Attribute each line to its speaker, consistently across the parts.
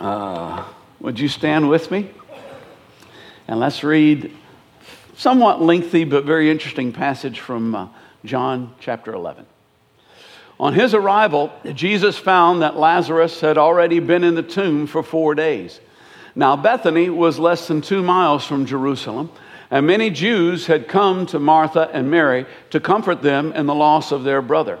Speaker 1: Uh, would you stand with me? And let's read somewhat lengthy but very interesting passage from uh, John chapter 11. On his arrival, Jesus found that Lazarus had already been in the tomb for four days. Now, Bethany was less than two miles from Jerusalem, and many Jews had come to Martha and Mary to comfort them in the loss of their brother.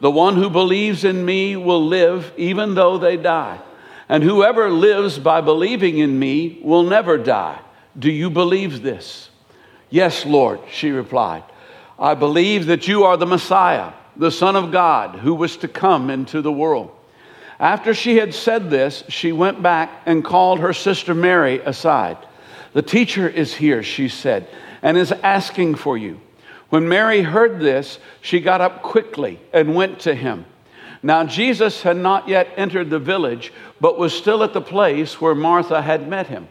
Speaker 1: The one who believes in me will live even though they die. And whoever lives by believing in me will never die. Do you believe this? Yes, Lord, she replied. I believe that you are the Messiah, the Son of God, who was to come into the world. After she had said this, she went back and called her sister Mary aside. The teacher is here, she said, and is asking for you. When Mary heard this, she got up quickly and went to him. Now, Jesus had not yet entered the village, but was still at the place where Martha had met him.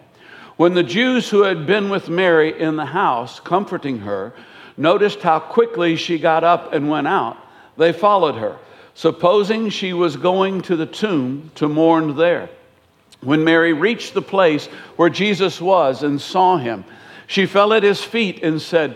Speaker 1: When the Jews who had been with Mary in the house, comforting her, noticed how quickly she got up and went out, they followed her, supposing she was going to the tomb to mourn there. When Mary reached the place where Jesus was and saw him, she fell at his feet and said,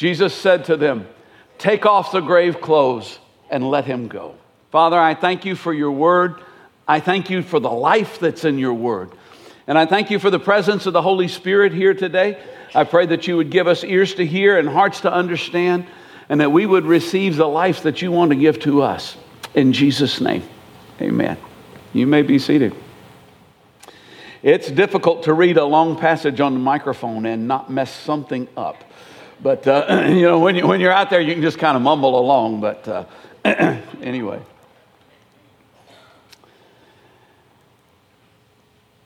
Speaker 1: Jesus said to them, Take off the grave clothes and let him go. Father, I thank you for your word. I thank you for the life that's in your word. And I thank you for the presence of the Holy Spirit here today. I pray that you would give us ears to hear and hearts to understand, and that we would receive the life that you want to give to us. In Jesus' name, amen. You may be seated. It's difficult to read a long passage on the microphone and not mess something up. But, uh, you know, when, you, when you're out there, you can just kind of mumble along. But uh, anyway.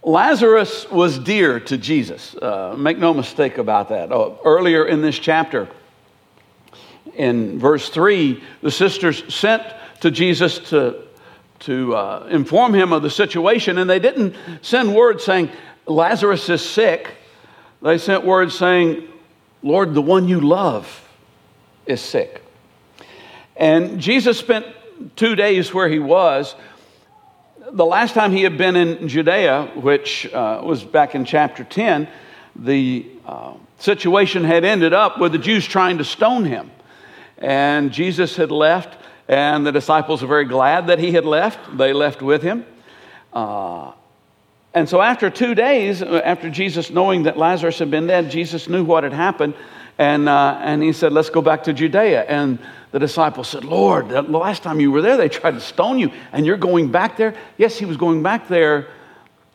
Speaker 1: Lazarus was dear to Jesus. Uh, make no mistake about that. Oh, earlier in this chapter, in verse 3, the sisters sent to Jesus to to uh, inform him of the situation, and they didn't send word saying, Lazarus is sick. They sent word saying, Lord, the one you love is sick. And Jesus spent two days where he was. The last time he had been in Judea, which uh, was back in chapter 10, the uh, situation had ended up with the Jews trying to stone him. And Jesus had left and the disciples were very glad that he had left. They left with him. Uh, and so, after two days, uh, after Jesus knowing that Lazarus had been dead, Jesus knew what had happened. And, uh, and he said, Let's go back to Judea. And the disciples said, Lord, the last time you were there, they tried to stone you, and you're going back there? Yes, he was going back there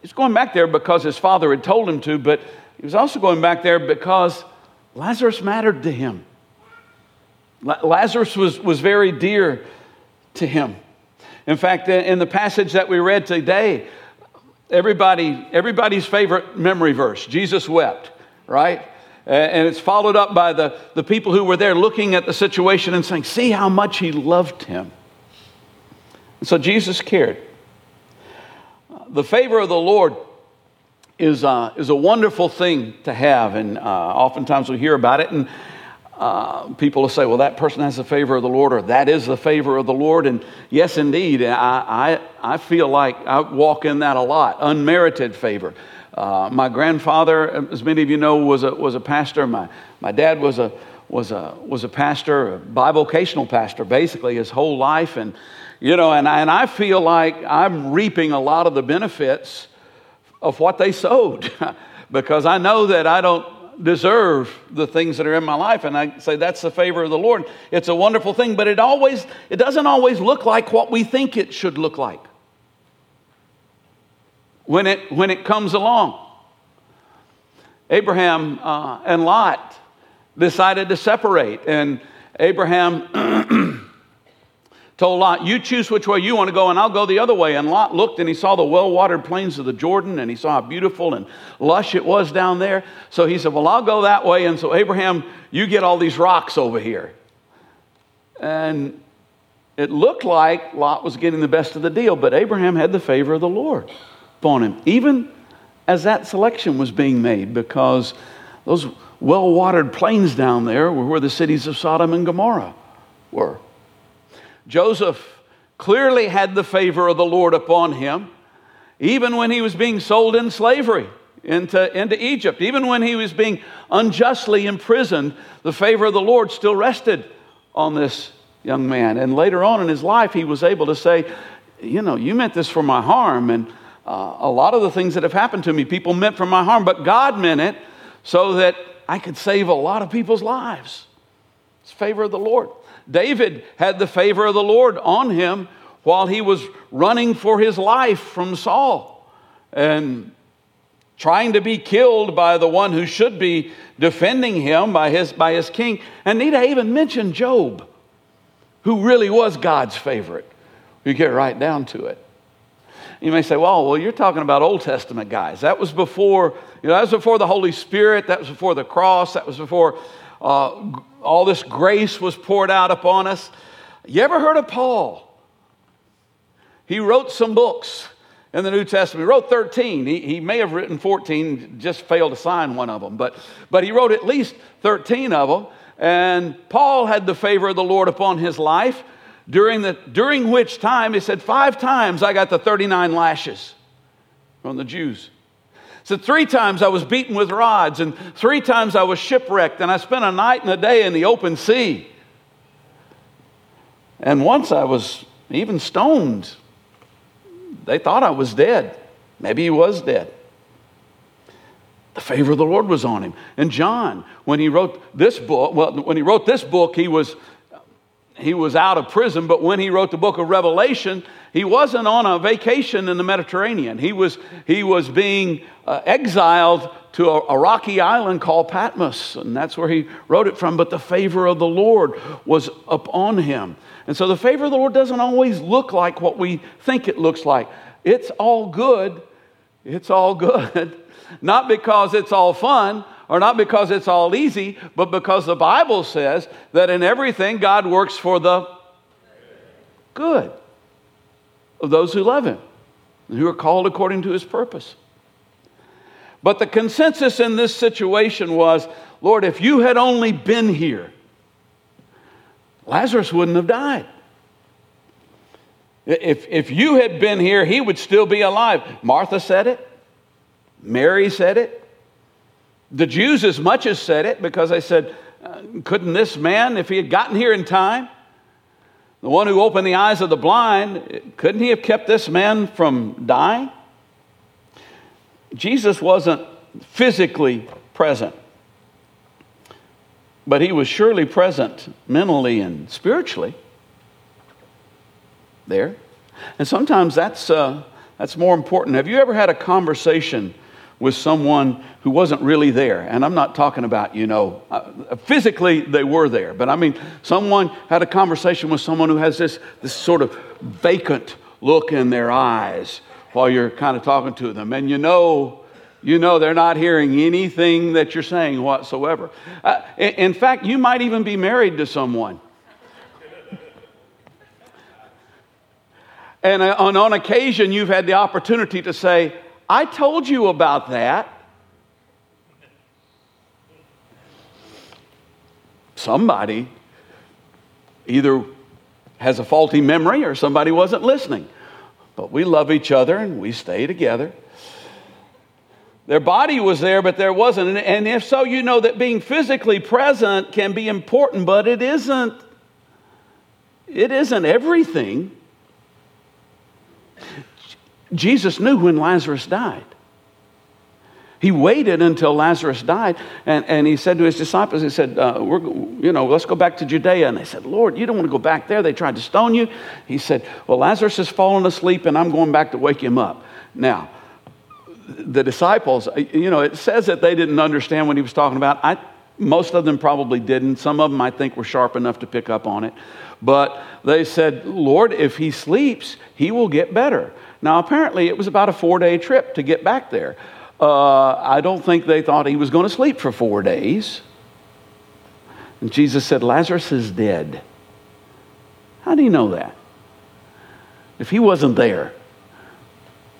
Speaker 1: he's going back there because his father had told him to, but he was also going back there because Lazarus mattered to him. Lazarus was, was very dear to him. In fact, in the passage that we read today, everybody, everybody's favorite memory verse, Jesus wept, right? And it's followed up by the, the people who were there looking at the situation and saying, See how much he loved him. And so Jesus cared. The favor of the Lord is, uh, is a wonderful thing to have, and uh, oftentimes we hear about it. And uh, people will say, well, that person has the favor of the Lord, or that is the favor of the Lord. And yes, indeed, I, I, I feel like I walk in that a lot unmerited favor. Uh, my grandfather, as many of you know, was a, was a pastor. My, my dad was a, was, a, was a pastor, a bivocational pastor, basically his whole life. And, you know, and I, and I feel like I'm reaping a lot of the benefits of what they sowed because I know that I don't deserve the things that are in my life. And i say that's the favor of the lord. It's a wonderful thing but it always it doesn't always look like what we think it should look like when it when it comes along. Abraham uh, and lot decided to separate and abraham told Lot, You choose which way you want to go, and I'll go the other way. And Lot looked and he saw the well watered plains of the Jordan, and he saw how beautiful and lush it was down there. So he said, Well, I'll go that way. And so, Abraham, you get all these rocks over here. And it looked like Lot was getting the best of the deal, but Abraham had the favor of the Lord upon him, even as that selection was being made, because those well watered plains down there were where the cities of Sodom and Gomorrah were. Joseph clearly had the favor of the Lord upon him, even when he was being sold in slavery into, into Egypt, even when he was being unjustly imprisoned, the favor of the Lord still rested on this young man. And later on in his life, he was able to say, You know, you meant this for my harm. And uh, a lot of the things that have happened to me, people meant for my harm, but God meant it so that I could save a lot of people's lives. It's favor of the Lord. David had the favor of the Lord on him while he was running for his life from Saul and trying to be killed by the one who should be defending him by his, by his king. And I even mention Job, who really was God's favorite? You get right down to it. You may say, well, well, you're talking about Old Testament guys. That was before, you know, that was before the Holy Spirit, that was before the cross, that was before uh, all this grace was poured out upon us. You ever heard of Paul? He wrote some books in the New Testament. He wrote 13. He, he may have written 14, just failed to sign one of them. But, but he wrote at least 13 of them. And Paul had the favor of the Lord upon his life, during, the, during which time, he said, Five times I got the 39 lashes from the Jews. So three times I was beaten with rods, and three times I was shipwrecked, and I spent a night and a day in the open sea. And once I was even stoned. They thought I was dead. Maybe he was dead. The favor of the Lord was on him. And John, when he wrote this book, well, when he wrote this book, he was he was out of prison, but when he wrote the book of Revelation, he wasn't on a vacation in the Mediterranean. He was, he was being uh, exiled to a, a, rocky island called Patmos, and that's where he wrote it from. But the favor of the Lord was upon him. And so the favor of the Lord doesn't always look like what we think it looks like. It's all good. It's all good. Not because it's all fun, or not because it's all easy, but because the Bible says that in everything God works for the good of those who love Him who are called according to His purpose. But the consensus in this situation was Lord, if you had only been here, Lazarus wouldn't have died. If, if you had been here, he would still be alive. Martha said it. Mary said it. The Jews, as much as said it, because they said, uh, couldn't this man, if he had gotten here in time, the one who opened the eyes of the blind, couldn't he have kept this man from dying? Jesus wasn't physically present, but he was surely present mentally and spiritually there. And sometimes that's, uh, That's more important. Have you ever had a conversation with someone who wasn't really there? And I'm not talking about, you know, uh, physically they were there, but I mean, someone had a conversation with someone who has this, this sort of vacant look in their eyes while you're kind of talking to them. And you know, you know they're not hearing anything that you're saying whatsoever. Uh, in, in fact, you might even be married to someone And uh, on, on occasion, you've had the opportunity to say, I told you about that. Somebody either has a faulty memory or somebody wasn't listening. But we love each other and we stay together. Their body was there, but there wasn't. And if so, you know that being physically present can be important, but it isn't. It isn't everything. Jesus knew when Lazarus died. He waited until Lazarus died, and, and he said to his disciples, he said, uh, we're, you know, let's go back to Judea. And they said, Lord, you don't want to go back there. They tried to stone you. He said, well, Lazarus has fallen asleep, and I'm going back to wake him up. Now, the disciples, uh, you know, it says that they didn't understand what he was talking about. I, most of them probably didn't. Some of them, I think, were sharp enough to pick up on it. But they said, Lord, if he sleeps, he will get better. Now, apparently, it was about a four day trip to get back there. Uh, I don't think they thought he was going to sleep for four days. And Jesus said, Lazarus is dead. How do you know that? If he wasn't there,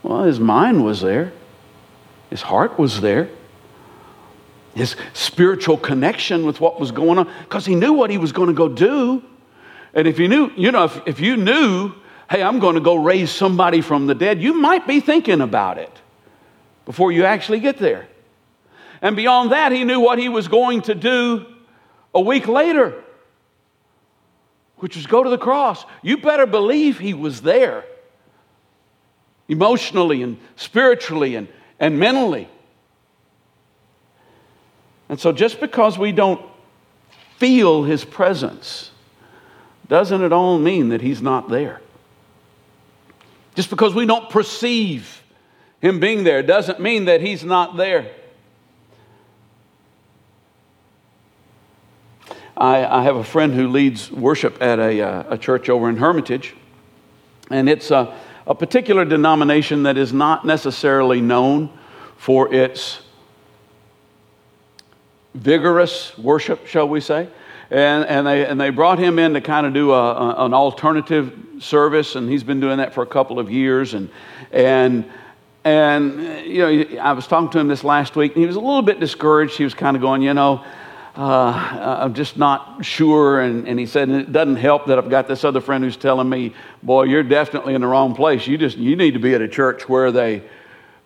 Speaker 1: well, his mind was there, his heart was there, his spiritual connection with what was going on, because he knew what he was going to go do. And if you knew, you know, if, if you knew hey, I'm going to go raise somebody from the dead, you might be thinking about it before you actually get there. And beyond that, he knew what he was going to do a week later, which was go to the cross. You better believe he was there emotionally and spiritually and, and mentally. And so, just because we don't feel his presence, doesn't at all mean that he's not there. Just because we don't perceive him being there doesn't mean that he's not there. I, I have a friend who leads worship at a, uh, a church over in Hermitage, and it's a, a particular denomination that is not necessarily known for its vigorous worship, shall we say. And, and, they, and they brought him in to kind of do a, a, an alternative service, and he's been doing that for a couple of years. And, and, and, you know, I was talking to him this last week, and he was a little bit discouraged. He was kind of going, you know, uh, I'm just not sure. And, and he said, it doesn't help that I've got this other friend who's telling me, boy, you're definitely in the wrong place. You just, you need to be at a church where they,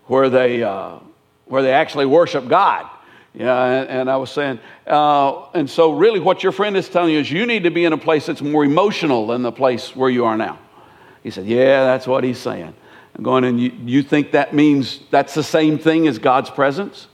Speaker 1: where they, uh, where they actually worship God. Yeah, and, and I was saying, uh, and so really what your friend is telling you is you need to be in a place that's more emotional than the place where you are now. He said, Yeah, that's what he's saying. I'm going, and you, you think that means that's the same thing as God's presence?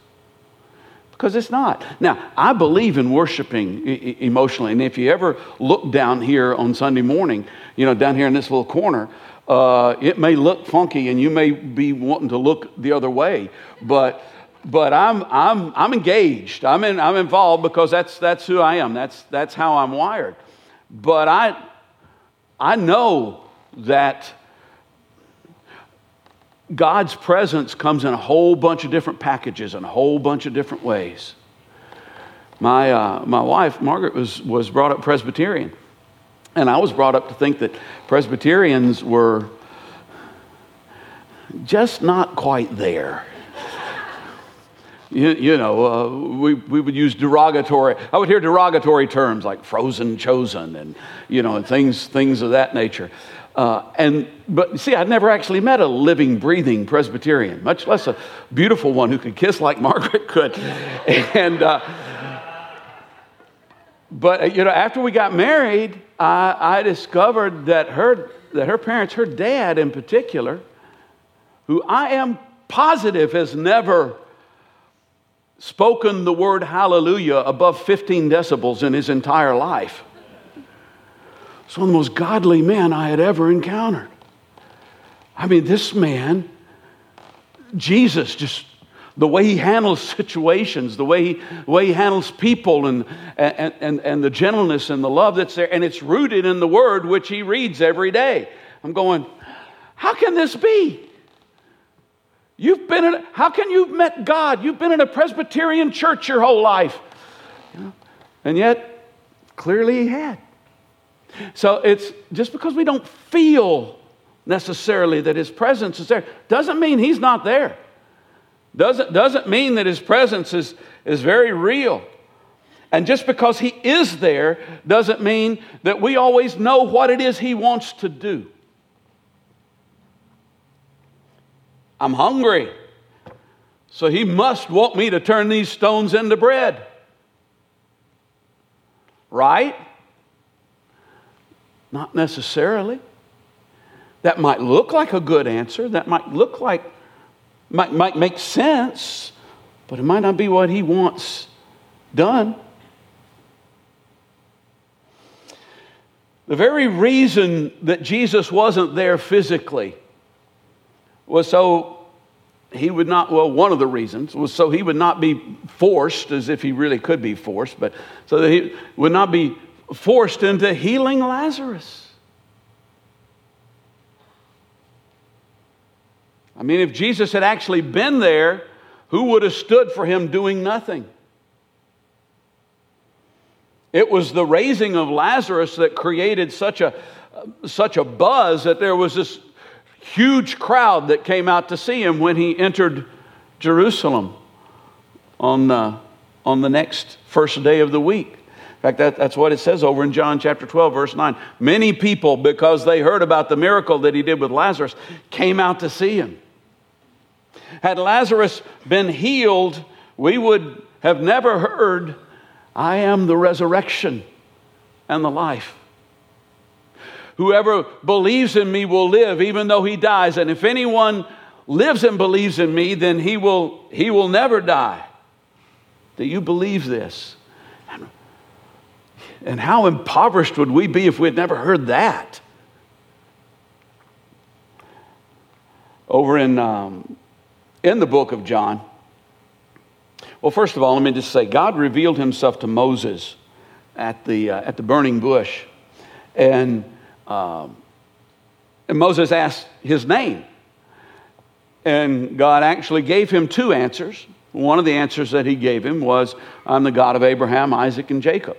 Speaker 1: Because it's not. Now, I believe in worshiping emotionally. And if you ever look down here on Sunday morning, you know, down here in this little corner, uh, it may look funky and you may be wanting to look the other way, but but I'm, I'm, I'm engaged. I'm, in, I'm involved because that's, that's who I am. That's, that's how I'm wired. But I, I know that God's presence comes in a whole bunch of different packages and a whole bunch of different ways. My, uh, my wife, Margaret, was, was brought up Presbyterian. And I was brought up to think that Presbyterians were just not quite there. You, you know, uh, we, we would use derogatory, I would hear derogatory terms like frozen chosen and, you know, and things, things of that nature. Uh, and, but see, I'd never actually met a living, breathing Presbyterian, much less a beautiful one who could kiss like Margaret could. And, uh, but, uh, you know, after we got married, I, I discovered that her, that her parents, her dad in particular, who I am positive has never spoken the word hallelujah above 15 decibels in his entire life. It's one of the most godly men I had ever encountered. I mean, this man, Jesus, just the way he handles situations, the way he, the way he handles people, and, and, and, and the gentleness and the love that's there. And it's rooted in the word which he reads every day. I'm going, how can this be? You've been in, how can you've met God? You've been in a Presbyterian church your whole life. And yet, clearly he had. So it's just because we don't feel necessarily that his presence is there doesn't mean he's not there. Doesn't, doesn't mean that his presence is, is very real. And just because he is there doesn't mean that we always know what it is he wants to do. I'm hungry, so he must want me to turn these stones into bread. Right? Not necessarily. That might look like a good answer. That might look like, might, might make sense, but it might not be what he wants done. The very reason that Jesus wasn't there physically was so he would not, well, one of the reasons was so he would not be forced, as if he really could be forced, but so that he would not be forced into healing Lazarus. I mean, if Jesus had actually been there, who would have stood for him doing nothing? It was the raising of Lazarus that created such a, such a buzz that there was this huge crowd that came out to see him when he entered Jerusalem on, uh, on the next first day of the week. In fact, that, that's what it says over in John chapter 12, verse 9. Many people, because they heard about the miracle that he did with Lazarus, came out to see him. Had Lazarus been healed, we would have never heard, I am the resurrection and the life. Whoever believes in me will live even though he dies. And if anyone lives and believes in me, then he will, he will never die. Do you believe this? And how impoverished would we be if we had never heard that? Over in, um, in the book of John, well, first of all, let me just say God revealed himself to Moses at the, uh, at the burning bush. And, um, and Moses asked his name. And God actually gave him two answers. One of the answers that he gave him was, I'm the God of Abraham, Isaac, and Jacob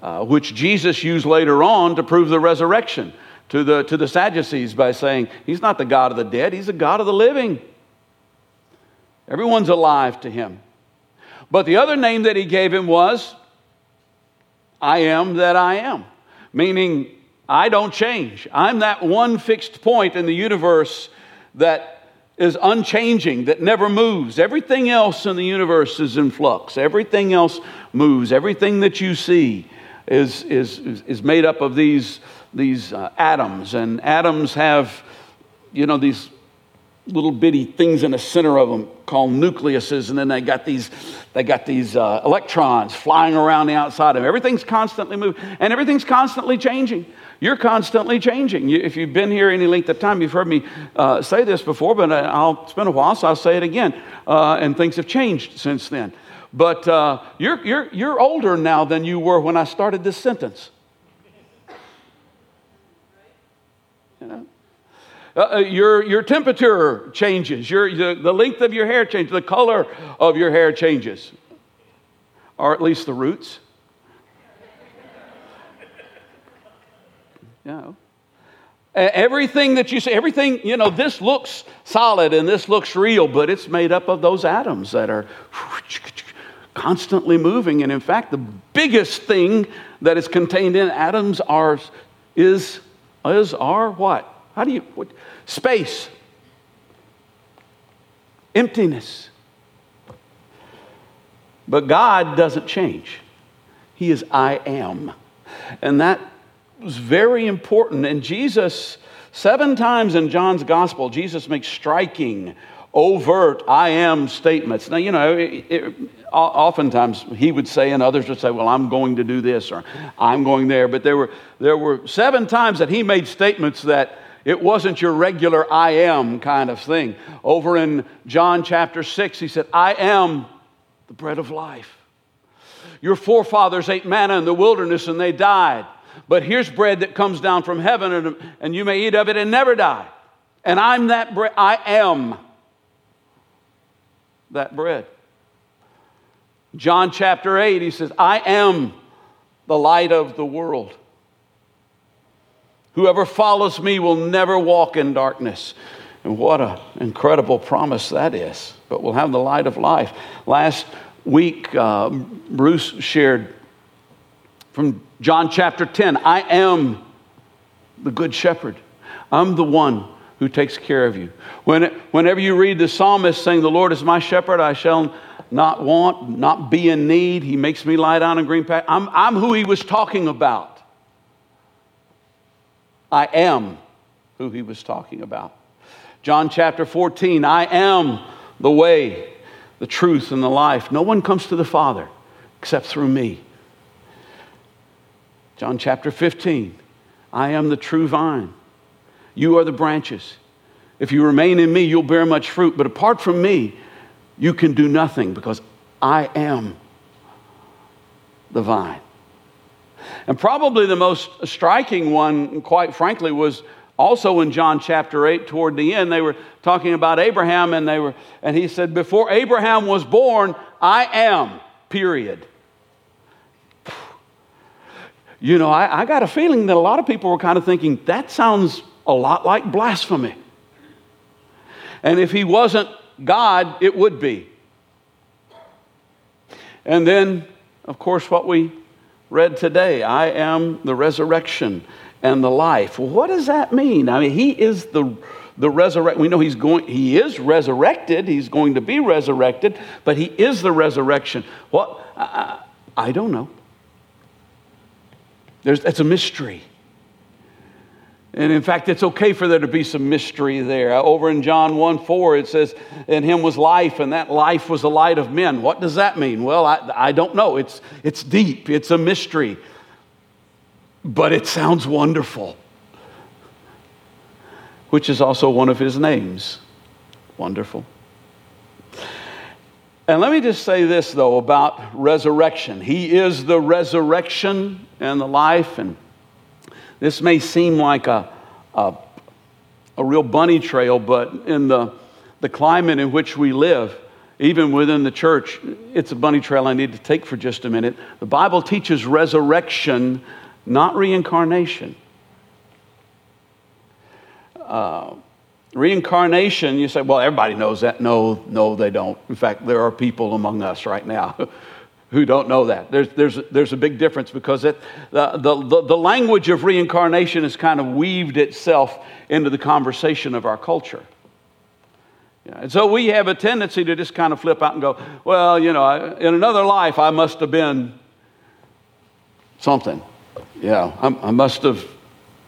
Speaker 1: uh, which Jesus used later on to prove the resurrection to the, to the Sadducees by saying, He's not the God of the dead, He's the God of the living. Everyone's alive to Him. But the other name that He gave him was, I am that I am, meaning I don't change. I'm that one fixed point in the universe that is unchanging, that never moves. Everything else in the universe is in flux. Everything else moves. Everything that you see is, is, is made up of these, these uh, atoms, and atoms have, you know, these little bitty things in the center of them called nucleuses, and then they got these, they got these uh, electrons flying around the outside of them. Everything's constantly moving, and everything's constantly changing. You're constantly changing. You, if you've been here any length of time, you've heard me uh, say this before, but I'll spend a while, so I'll say it again. Uh, and things have changed since then. But uh, you're, you're, you're older now than you were when I started this sentence. You know? Uh, uh your, your temperature changes, your, the, the length of your hair changes, the color of your hair changes, or at least the roots. You know. Everything that you see, everything, you know, this looks solid and this looks real, but it's made up of those atoms that are constantly moving. And in fact, the biggest thing that is contained in atoms are, is, is our what? How do you, what? Space. Emptiness. But God doesn't change. He is I am. And that was very important. And Jesus, seven times in John's gospel, Jesus makes striking overt I am statements. Now, you know, it, it, oftentimes he would say, and others would say, well, I'm going to do this or I'm going there. But there were, there were seven times that he made statements that it wasn't your regular I am kind of thing. Over in John chapter 6, he said, I am the bread of life. Your forefathers ate manna in the wilderness and they died. But here's bread that comes down from heaven, and, and you may eat of it and never die. And I'm that bread. I am that bread. John chapter 8, he says, I am the light of the world. Whoever follows me will never walk in darkness. And what an incredible promise that is. But we'll have the light of life. Last week, uh, Bruce shared from John chapter 10 I am the good shepherd. I'm the one who takes care of you. When, whenever you read the psalmist saying, The Lord is my shepherd, I shall not want, not be in need. He makes me lie down in green pastures. I'm, I'm who he was talking about. I am who he was talking about. John chapter 14 I am the way, the truth, and the life. No one comes to the Father except through me. John chapter 15 I am the true vine. You are the branches. If you remain in me, you'll bear much fruit. But apart from me, you can do nothing because I am the vine. And probably the most striking one, quite frankly, was also in John chapter 8 toward the end. They were talking about Abraham and they were and he said, Before Abraham was born, I am, period. You know, I, I got a feeling that a lot of people were kind of thinking, that sounds a lot like blasphemy. And if he wasn't God, it would be. And then, of course, what we read today I am the resurrection and the life. Well, what does that mean? I mean, he is the the resurrect we know he's going he is resurrected he's going to be resurrected but he is the resurrection what i, I don't know There's, a mystery and in fact, it's okay for there to be some mystery there. Over in John 1 4, it says, In him was life, and that life was the light of men. What does that mean? Well, I, I don't know. It's, it's deep, it's a mystery, but it sounds wonderful, which is also one of his names. Wonderful. And let me just say this, though, about resurrection. He is the resurrection and the life, and this may seem like a, a, a real bunny trail, but in the, the climate in which we live, even within the church, it's a bunny trail I need to take for just a minute. The Bible teaches resurrection, not reincarnation. Uh, reincarnation, you say, well, everybody knows that. No, no, they don't. In fact, there are people among us right now who don't know that. There's, there's, there's a big difference because it, the, the, the language of reincarnation has kind of weaved itself into the conversation of our culture. Yeah, and so we have a tendency to just kind of flip out and go, well, you know, in another life, I must have been something. Yeah, I, I must have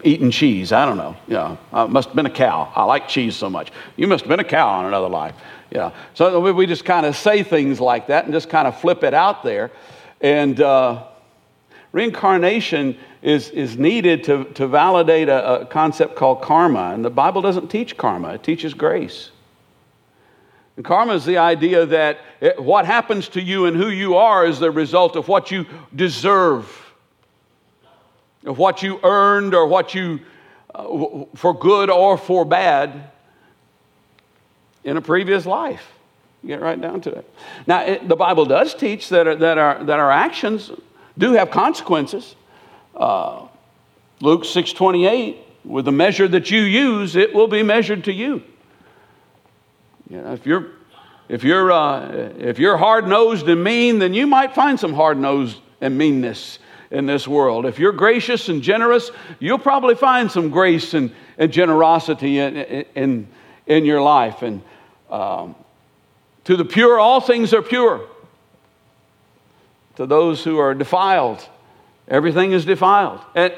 Speaker 1: eaten cheese. I don't know. Yeah, I must have been a cow. I like cheese so much. You must have been a cow in another life. Yeah. So we just kind of say things like that and just kind of flip it out there. And uh, reincarnation is, is needed to, to validate a, a concept called karma. And the Bible doesn't teach karma, it teaches grace. And karma is the idea that it, what happens to you and who you are is the result of what you deserve, of what you earned or what you, uh, for good or for bad, in a previous life. Get right down to it. Now, it, the Bible does teach that, our, that, our, that our actions do have consequences. Uh, Luke 6.28, with the measure that you use, it will be measured to you. you know, if you're, if you're, uh, if you're hard-nosed and mean, then you might find some hard-nosed and meanness in this world. If you're gracious and generous, you'll probably find some grace and, and generosity in, in, in your life. And um, to the pure, all things are pure. To those who are defiled, everything is defiled. And,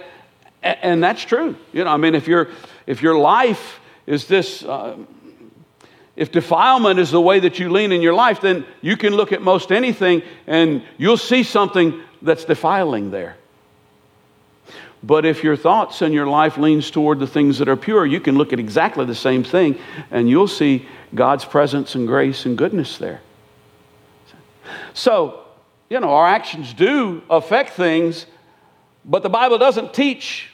Speaker 1: and that's true. You know, I mean, if, you if your life is this, uh, if defilement is the way that you lean in your life, then you can look at most anything and you'll see something that's defiling there. But if your thoughts and your life leans toward the things that are pure, you can look at exactly the same thing and you'll see God's presence and grace and goodness there. So, you know, our actions do affect things, but the Bible doesn't teach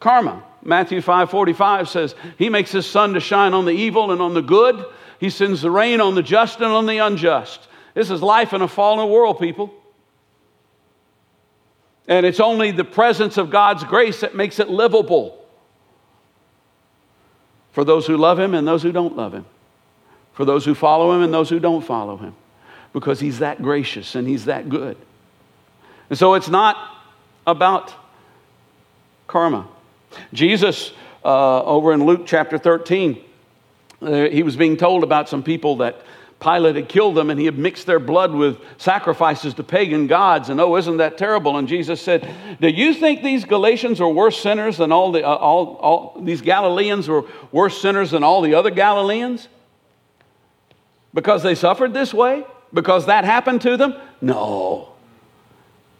Speaker 1: karma. Matthew 5:45 says, "He makes his sun to shine on the evil and on the good. He sends the rain on the just and on the unjust." This is life in a fallen world, people. And it's only the presence of God's grace that makes it livable for those who love Him and those who don't love Him, for those who follow Him and those who don't follow Him, because He's that gracious and He's that good. And so it's not about karma. Jesus, uh, over in Luke chapter 13, uh, he was being told about some people that Pilate had killed them and he had mixed their blood with sacrifices to pagan gods. And oh, isn't that terrible? And Jesus said, Do you think these Galatians are worse sinners than all, the, uh, all, all these Galileans were worse sinners than all the other Galileans? Because they suffered this way? Because that happened to them? No.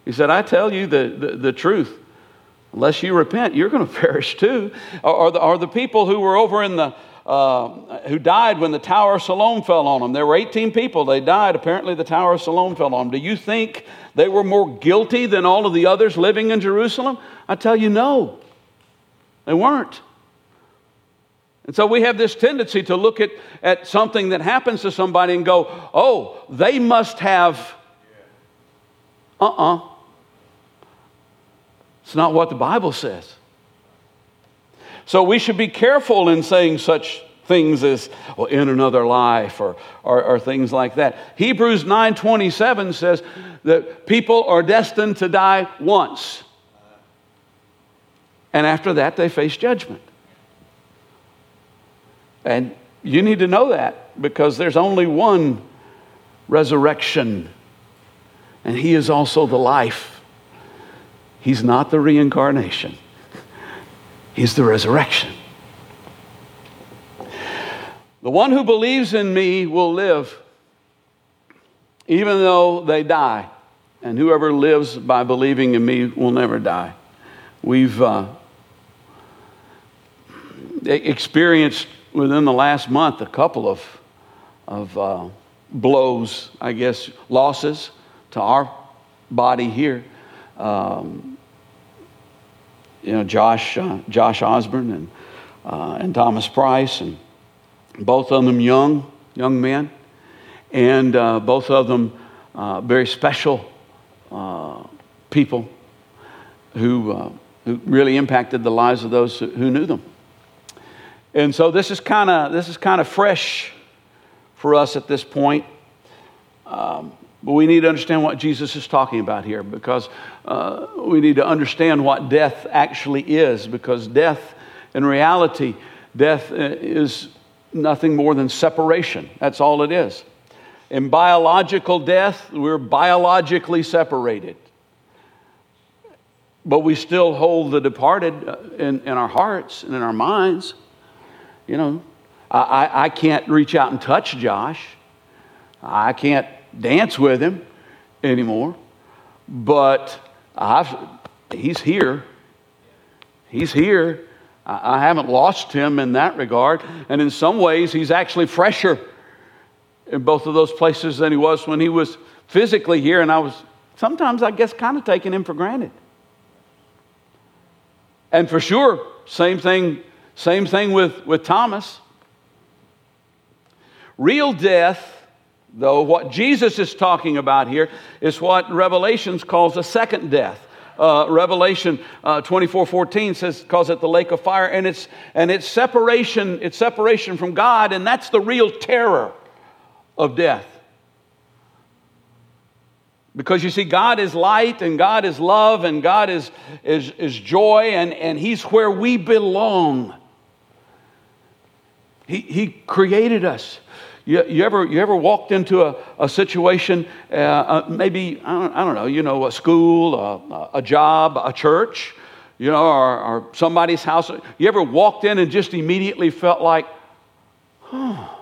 Speaker 1: He said, I tell you the, the, the truth. Unless you repent, you're going to perish too. Or, or, the, or the people who were over in the uh, who died when the Tower of Siloam fell on them. There were 18 people. They died. Apparently, the Tower of Siloam fell on them. Do you think they were more guilty than all of the others living in Jerusalem? I tell you, no. They weren't. And so we have this tendency to look at, at something that happens to somebody and go, oh, they must have. Uh uh-uh. uh. It's not what the Bible says. So we should be careful in saying such things as well, in another life or, or, or things like that. Hebrews 9:27 says that people are destined to die once. And after that they face judgment. And you need to know that because there's only one resurrection. And he is also the life. He's not the reincarnation. He's the resurrection. The one who believes in me will live even though they die. And whoever lives by believing in me will never die. We've uh, experienced within the last month a couple of, of uh, blows, I guess, losses to our body here. Um, you know, Josh, uh, Josh Osborne and, uh, and Thomas Price, and both of them young, young men, and uh, both of them uh, very special uh, people who, uh, who really impacted the lives of those who knew them. And so this is kind of this is kind of fresh for us at this point. Um, but we need to understand what Jesus is talking about here because uh, we need to understand what death actually is because death, in reality, death uh, is nothing more than separation. That's all it is. In biological death, we're biologically separated. But we still hold the departed uh, in, in our hearts and in our minds. You know, I, I can't reach out and touch Josh. I can't dance with him anymore, but I've, he's here. He's here. I, I haven't lost him in that regard. And in some ways, he's actually fresher in both of those places than he was when he was physically here. And I was sometimes, I guess, kind of taking him for granted. And for sure, same thing, same thing with, with Thomas. Real death Though what Jesus is talking about here is what Revelations calls a second death. Uh, Revelation uh, 24 14 says, calls it the lake of fire, and it's, and it's separation, it's separation from God, and that's the real terror of death. Because you see, God is light and God is love and God is, is, is joy, and, and He's where we belong. He, he created us. You, you, ever, you ever walked into a, a situation, uh, uh, maybe, I don't, I don't, know, you know, a school, a, a job, a church, you know, or, or, somebody's house? You ever walked in and just immediately felt like, oh,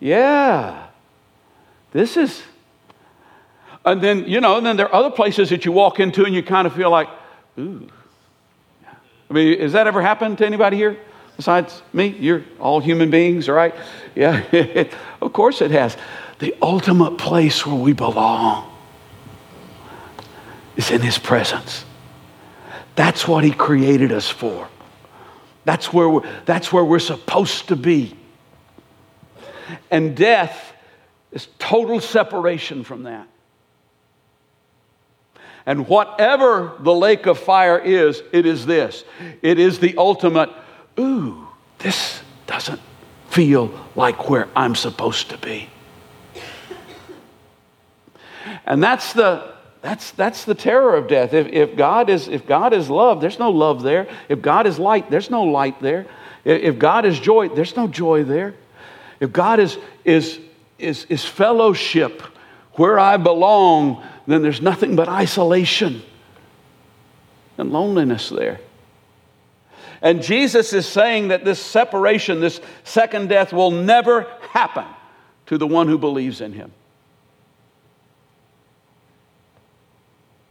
Speaker 1: yeah, this is. And then, you know, and then there are other places that you walk into and you kind of feel like, ooh. I mean, has that ever happened to anybody here besides me? You're all human beings, right? Yeah, of course it has. The ultimate place where we belong is in His presence. That's what He created us for. That's where we're, that's where we're supposed to be. And death is total separation from that. And whatever the lake of fire is, it is this it is the ultimate, ooh, this doesn't feel like where I'm supposed to be. And that's the that's, that's the terror of death. If, if, God is, if God is love, there's no love there. If God is light, there's no light there. If, God is joy, there's no joy there. If God is, is, is, is fellowship, where I belong, then there's nothing but isolation and loneliness there. And Jesus is saying that this separation, this second death, will never happen to the one who believes in him.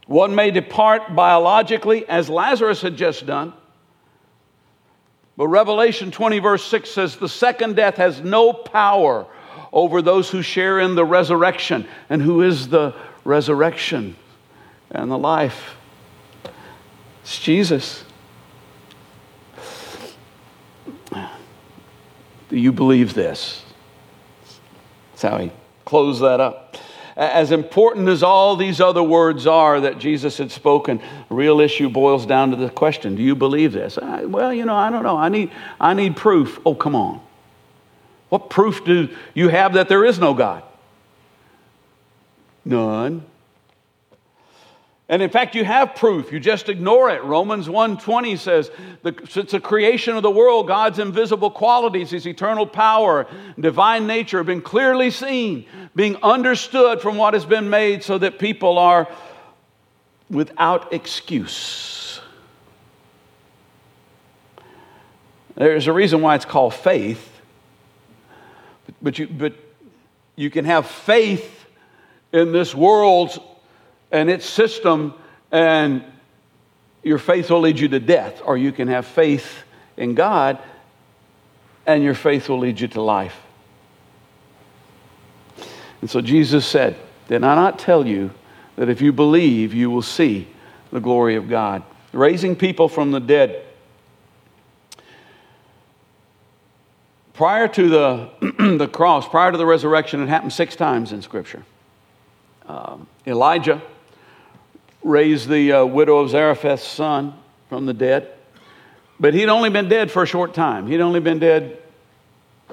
Speaker 1: One may depart biologically, as Lazarus had just done. But Revelation 20, verse 6 says, The second death has no power over those who share in the resurrection. And who is the resurrection and the life? It's Jesus. Do you believe this? That's how he closed that up as important as all these other words are that Jesus had spoken, real issue boils down to the question Do you believe this? I, well, you know, I don't know. I need, I need proof. Oh, come on. What proof do you have that there is no God? None. And in fact, you have proof. You just ignore it. Romans 1:20 says, since the creation of the world, God's invisible qualities, his eternal power, divine nature have been clearly seen, being understood from what has been made, so that people are without excuse. There's a reason why it's called faith. But you, but you can have faith in this world's and its system, and your faith will lead you to death, or you can have faith in God, and your faith will lead you to life. And so Jesus said, Did I not tell you that if you believe, you will see the glory of God? Raising people from the dead. Prior to the, the cross, prior to the resurrection, it happened six times in Scripture. Um, Elijah raised the uh, widow of Zarephath's son from the dead. But he'd only been dead for a short time. He'd only been dead,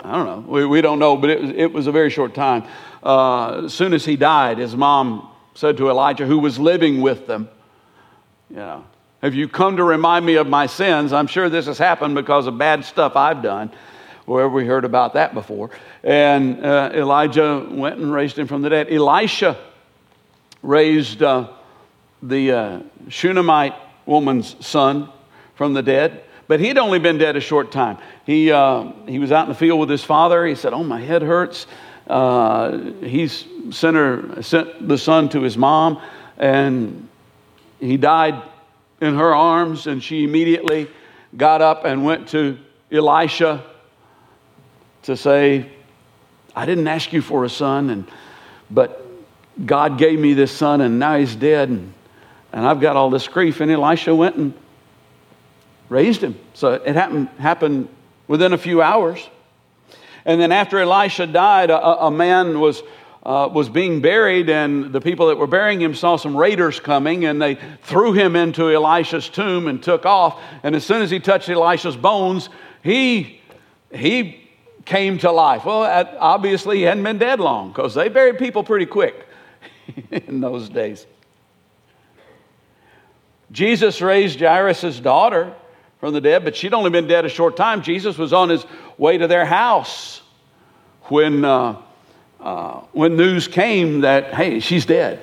Speaker 1: I don't know, we, we don't know, but it was, it was a very short time. Uh, as soon as he died, his mom said to Elijah, who was living with them, you know, have you come to remind me of my sins? I'm sure this has happened because of bad stuff I've done. Where we heard about that before? And uh, Elijah went and raised him from the dead. Elisha raised uh, the uh, Shunammite woman's son from the dead, but he'd only been dead a short time. He, uh, he was out in the field with his father. He said, Oh, my head hurts. Uh, sent, her, sent the son to his mom, and he died in her arms, and she immediately got up and went to Elisha to say, I didn't ask you for a son, and, but God gave me this son, and now he's dead. And and I've got all this grief. And Elisha went and raised him. So it happened, happened within a few hours. And then after Elisha died, a, a man was, uh, was being buried, and the people that were burying him saw some raiders coming, and they threw him into Elisha's tomb and took off. And as soon as he touched Elisha's bones, he, he came to life. Well, obviously, he hadn't been dead long because they buried people pretty quick in those days. Jesus raised Jairus' daughter from the dead, but she'd only been dead a short time. Jesus was on his way to their house when, uh, uh, when news came that, hey, she's dead.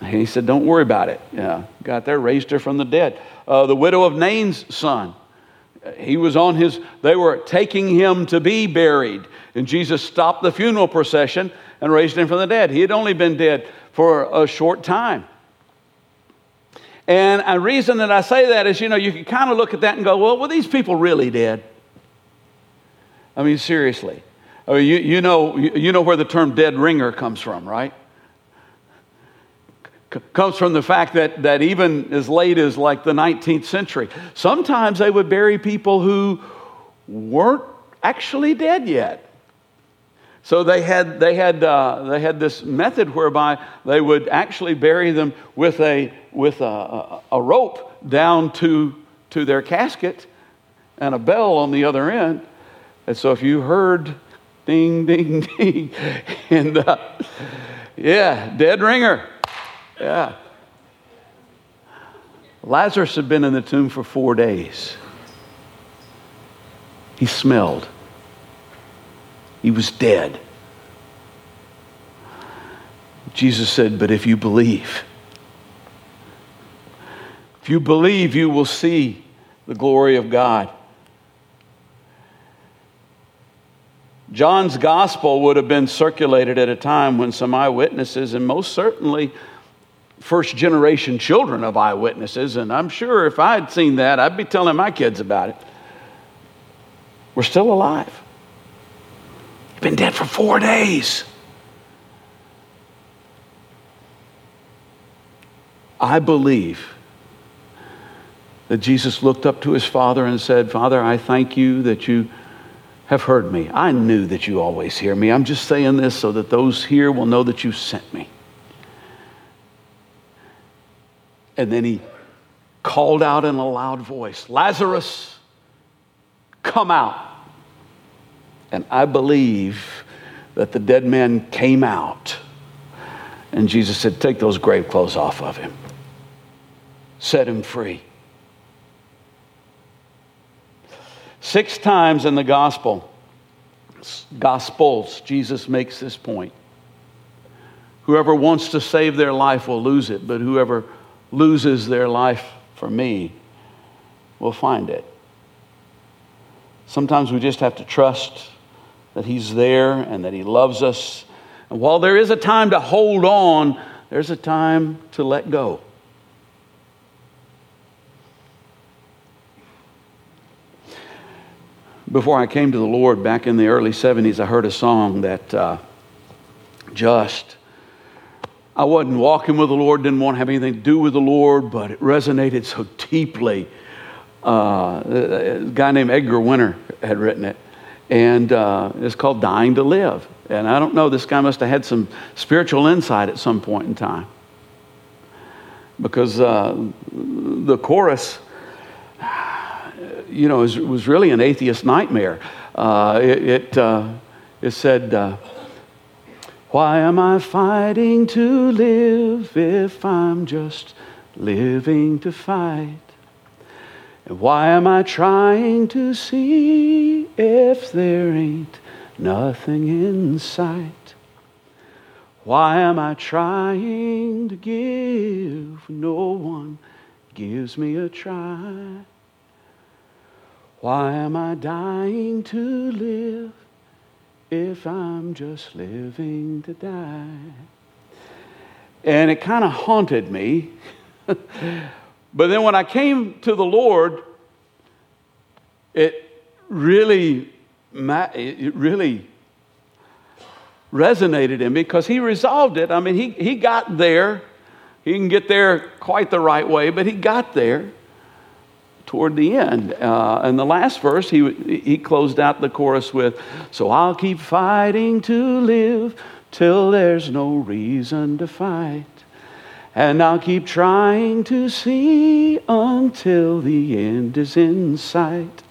Speaker 1: And he said, Don't worry about it. Yeah, got there, raised her from the dead. Uh, the widow of Nain's son, he was on his, they were taking him to be buried. And Jesus stopped the funeral procession and raised him from the dead. He had only been dead for a short time. And a reason that I say that is, you know, you can kind of look at that and go, well, were these people really dead? I mean, seriously. I mean, you, you, know, you know where the term dead ringer comes from, right? C- comes from the fact that, that even as late as like the 19th century, sometimes they would bury people who weren't actually dead yet. So they had, they, had, uh, they had this method whereby they would actually bury them with a, with a, a, rope down to, to their casket and a bell on the other end. And so if you heard ding, ding, ding, and uh, yeah, dead ringer. Yeah. Lazarus had been in the tomb for four days. He smelled. He was dead. Jesus said, But if you believe, if you believe, you will see the glory of God. John's gospel would have been circulated at a time when some eyewitnesses, and most certainly first generation children of eyewitnesses, and I'm sure if I had seen that, I'd be telling my kids about it. We're still alive. Been dead for four days. I believe that Jesus looked up to his Father and said, Father, I thank you that you have heard me. I knew that you always hear me. I'm just saying this so that those here will know that you sent me. And then he called out in a loud voice, Lazarus, come out. And I believe that the dead man came out. And Jesus said, Take those grave clothes off of him, set him free. Six times in the gospel, gospels, Jesus makes this point. Whoever wants to save their life will lose it, but whoever loses their life for me will find it. Sometimes we just have to trust that He's there and that He loves us. And while there is a time to hold on, there's a time to let go. Before I came to the Lord back in the early 70s, I heard a song that uh, just, I wasn't walking with the Lord, didn't want to have anything to do with the Lord, but it resonated so deeply. Uh, a guy named Edgar Winter had written it, and uh, it's called Dying to Live. And I don't know, this guy must have had some spiritual insight at some point in time. Because uh, the chorus you know, was, was really an atheist nightmare. Uh, it, it, uh, it said, uh, Why am I fighting to live if I'm just living to fight? And why am I trying to see if there ain't nothing in sight? Why am I trying to give? No one gives me a try. Why am I dying to live if I'm just living to die? And it kind of haunted me. but then when I came to the Lord, it really, it really resonated in me because he resolved it. I mean, he, he got there. He didn't get there quite the right way, but he got there toward the end. Uh, in the last verse, he, he closed out the chorus with, So I'll keep fighting to live till there's no reason to fight. And I'll keep trying to see until the end is in sight.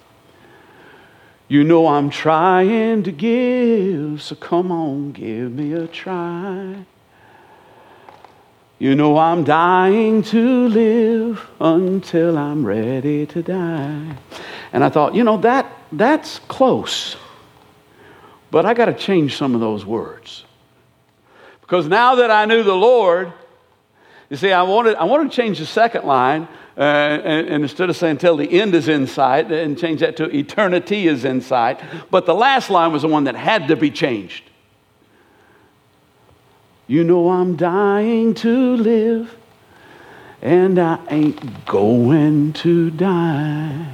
Speaker 1: You know I'm trying to give, so come on, give me a try. You know, I'm dying to live until I'm ready to die. And I thought, you know, that, that's close. But I got to change some of those words. Because now that I knew the Lord, you see, I wanted, I wanted to change the second line. Uh, and, and, instead of saying till the end is in sight, and change that to eternity is in sight. But the last line was the one that had to be changed. You know I'm dying to live, and I ain't going to die.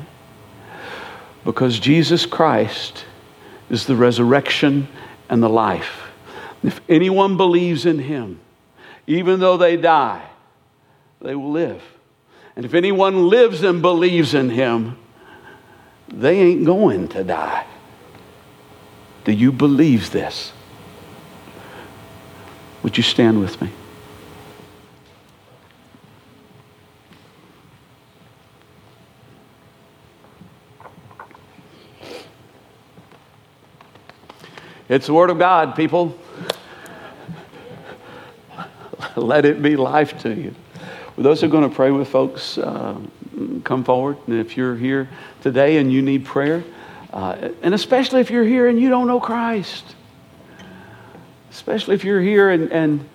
Speaker 1: Because Jesus Christ is the resurrection and the life. If anyone believes in him, even though they die, they will live. And if anyone lives and believes in him, they ain't going to die. Do you believe this? Would you stand with me? It's the Word of God, people. Let it be life to you. Well, those who are going to pray with folks, uh, come forward. And if you're here today and you need prayer, uh, and especially if you're here and you don't know Christ, especially if you're here and,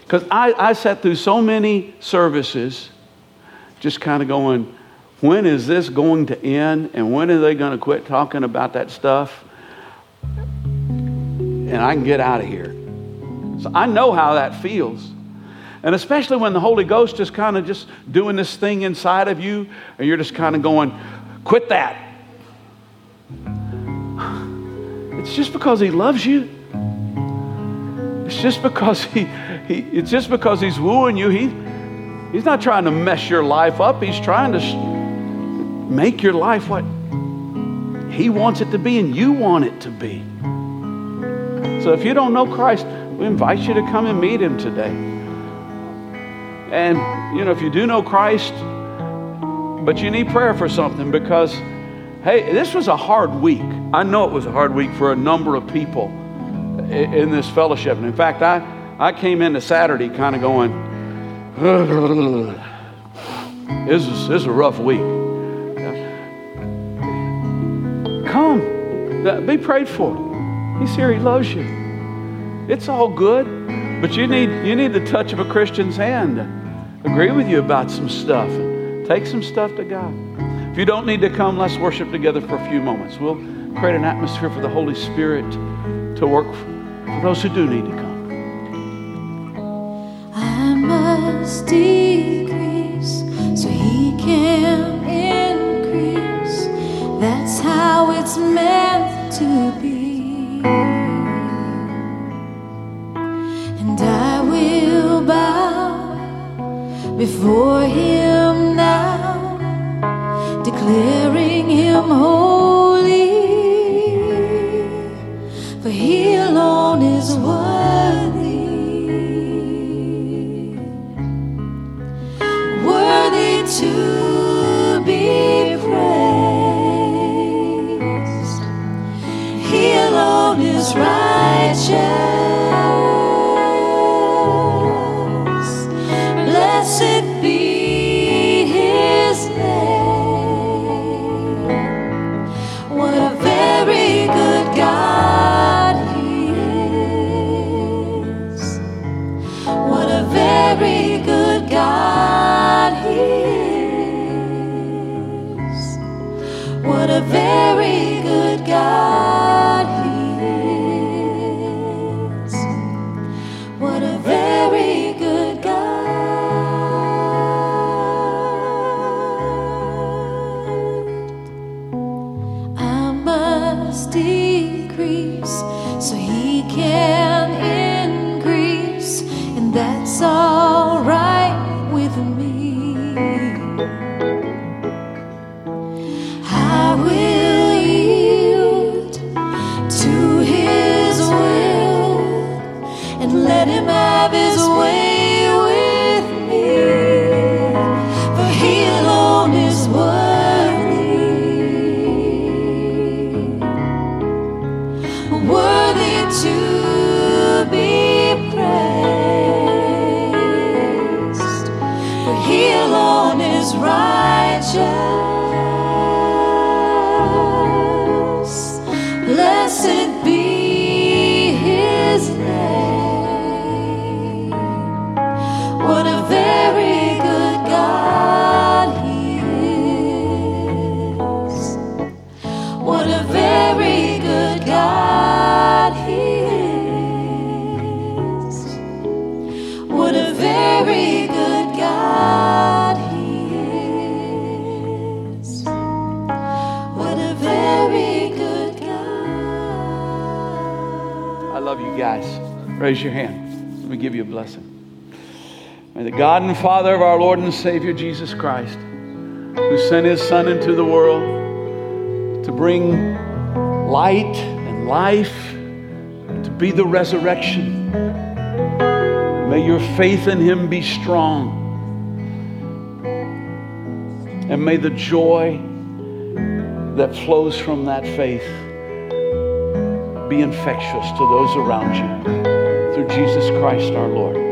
Speaker 1: because I, I sat through so many services just kind of going, when is this going to end and when are they going to quit talking about that stuff and I can get out of here? So I know how that feels. And especially when the Holy Ghost is kind of just doing this thing inside of you, and you're just kind of going, quit that. It's just because He loves you. It's just because he, he it's just because he's wooing you. He, he's not trying to mess your life up. He's trying to make your life what he wants it to be and you want it to be. So if you don't know Christ, we invite you to come and meet him today. And, you know, if you do know Christ, but you need prayer for something because, hey, this was a hard week. I know it was a hard week for a number of people in this fellowship. And in fact, I, I came into Saturday kind of going, this is, this is a rough week. Come, be prayed for. He's here, He loves you. It's all good, but you need, you need the touch of a Christian's hand. Agree with you about some stuff. Take some stuff to God. If you don't need to come, let's worship together for a few moments. We'll create an atmosphere for the Holy Spirit to work for those who do need to come.
Speaker 2: I must decrease so He can increase. That's how it's meant to before him now, declaring him holy, for he alone is worthy, worthy to be praised. He alone is righteous. Blessed good his
Speaker 1: God and Father of our Lord and Savior Jesus Christ, who sent his Son into the world to bring light and life, to be the resurrection, may your faith in him be strong. And may the joy that flows from that faith be infectious to those around you. Through Jesus Christ our Lord.